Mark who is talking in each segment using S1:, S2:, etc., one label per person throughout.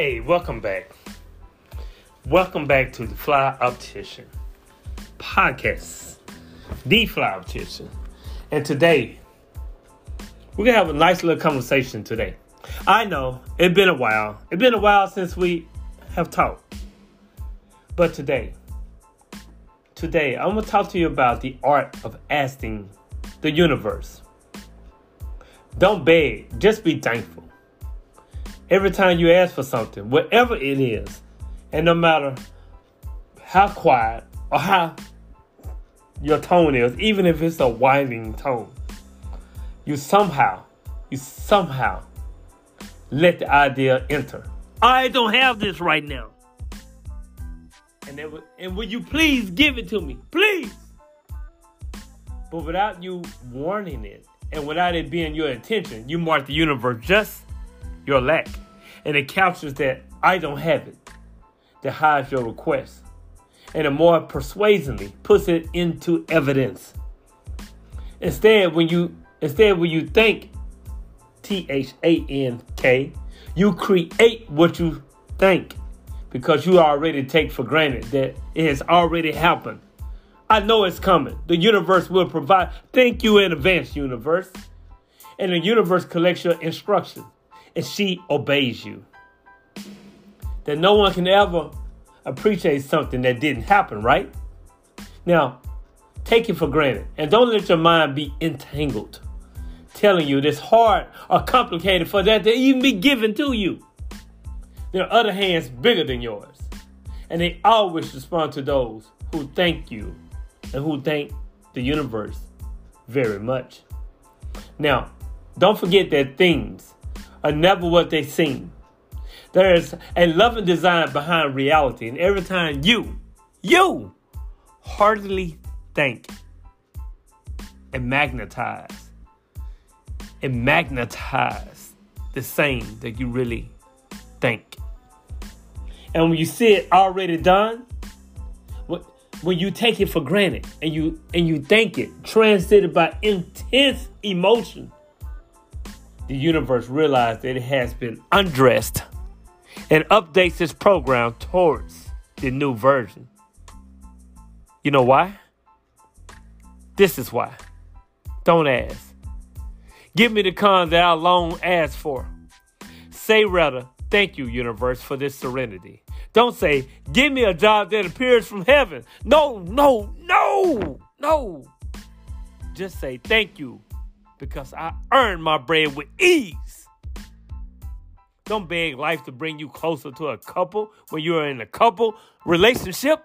S1: Hey, welcome back. Welcome back to the Fly Optician podcast, the Fly Optician. And today, we're gonna have a nice little conversation today. I know it's been a while. It's been a while since we have talked. But today, today, I'm gonna talk to you about the art of asking the universe. Don't beg, just be thankful. Every time you ask for something, whatever it is, and no matter how quiet or how your tone is, even if it's a whining tone, you somehow, you somehow let the idea enter. I don't have this right now. And, then, and will you please give it to me? Please. But without you warning it and without it being your intention, you mark the universe just your lack. And it captures that I don't have it that hides your request. And it more persuasively puts it into evidence. Instead, when you instead when you think T H A N K, you create what you think because you already take for granted that it has already happened. I know it's coming. The universe will provide. Thank you in advance, universe. And the universe collects your instruction and she obeys you. That no one can ever appreciate something that didn't happen, right? Now, take it for granted and don't let your mind be entangled, telling you it's hard or complicated for that to even be given to you. There are other hands bigger than yours, and they always respond to those who thank you and who thank the universe very much. Now, don't forget that things are never what they seem. There's a loving design behind reality, and every time you, you heartily think and magnetize and magnetize the same that you really think. And when you see it already done, when you take it for granted and you and you think it, translated by intense emotion, the universe realizes that it has been undressed and updates its program towards the new version. You know why? This is why. Don't ask. Give me the con that I long asked for. Say rather, thank you, universe, for this serenity. Don't say, give me a job that appears from heaven. No, no, no, no. Just say, thank you, because I earned my bread with ease. Don't beg life to bring you closer to a couple when you are in a couple relationship.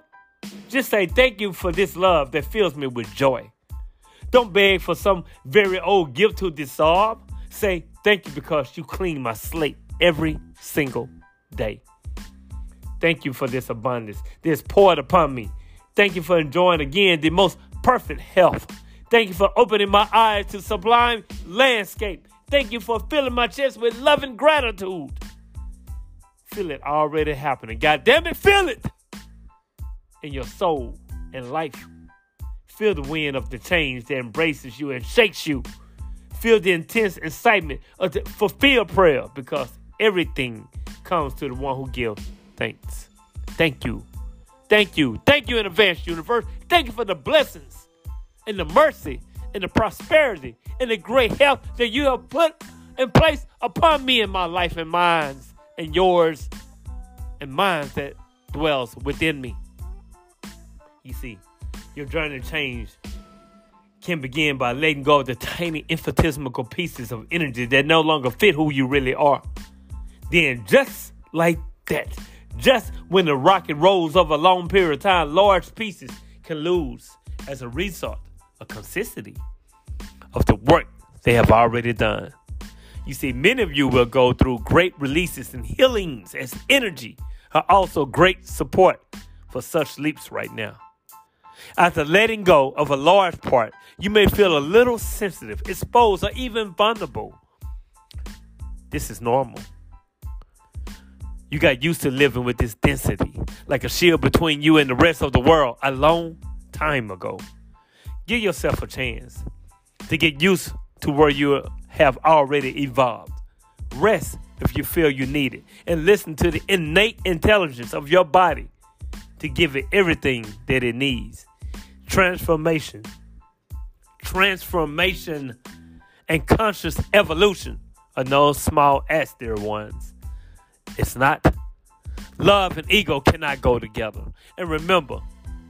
S1: Just say thank you for this love that fills me with joy. Don't beg for some very old gift to dissolve. Say thank you because you clean my slate every single day. Thank you for this abundance that's poured upon me. Thank you for enjoying again the most perfect health. Thank you for opening my eyes to sublime landscape. Thank you for filling my chest with love and gratitude. Feel it already happening. God damn it, feel it in your soul and life. Feel the wind of the change that embraces you and shakes you. Feel the intense excitement of the fulfilled prayer because everything comes to the one who gives thanks. Thank you. Thank you. Thank you in advance, universe. Thank you for the blessings and the mercy and the prosperity and the great health that you have put in place upon me in my life and minds and yours and minds that dwells within me. You see, your journey to change can begin by letting go of the tiny infinitesimal pieces of energy that no longer fit who you really are. Then, just like that, just when the rocket rolls over a long period of time, large pieces can lose as a result of consistency of the work they have already done. You see, many of you will go through great releases and healings as energy are also great support for such leaps right now. After letting go of a large part, you may feel a little sensitive, exposed, or even vulnerable. This is normal. You got used to living with this density, like a shield between you and the rest of the world, a long time ago. Give yourself a chance to get used to where you have already evolved. Rest if you feel you need it. And listen to the innate intelligence of your body to give it everything that it needs. Transformation. Transformation and conscious evolution are no small acts, dear ones. It's not. Love and ego cannot go together. And remember,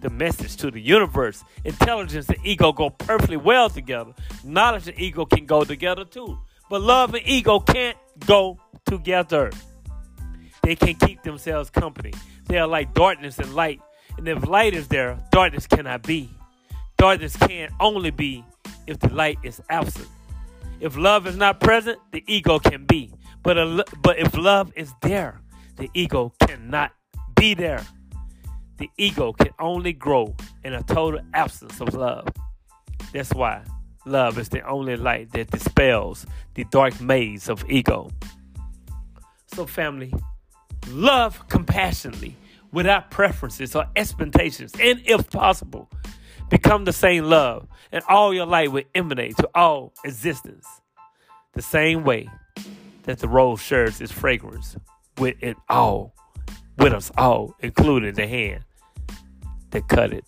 S1: the message to the universe. Intelligence and ego go perfectly well together. Knowledge and ego can go together too. But love and ego can't go together. They can keep themselves company. They are like darkness and light. And if light is there, darkness cannot be. Darkness can only be if the light is absent. If love is not present, the ego can be. But, a, but if love is there, the ego cannot be there. The ego can only grow in a total absence of love. That's why love is the only light that dispels the dark maze of ego. So, family, love compassionately without preferences or expectations, and if possible, become the same love, and all your light will emanate to all existence the same way that the rose shares its fragrance with it all, with us all, including the hand that cut it.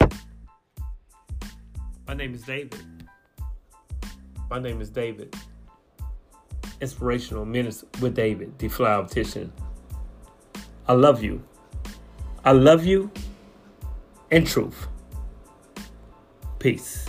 S1: My name is David. My name is David. Inspirational Minutes with David, the Fly Optician. I love you. I love you in truth. Peace.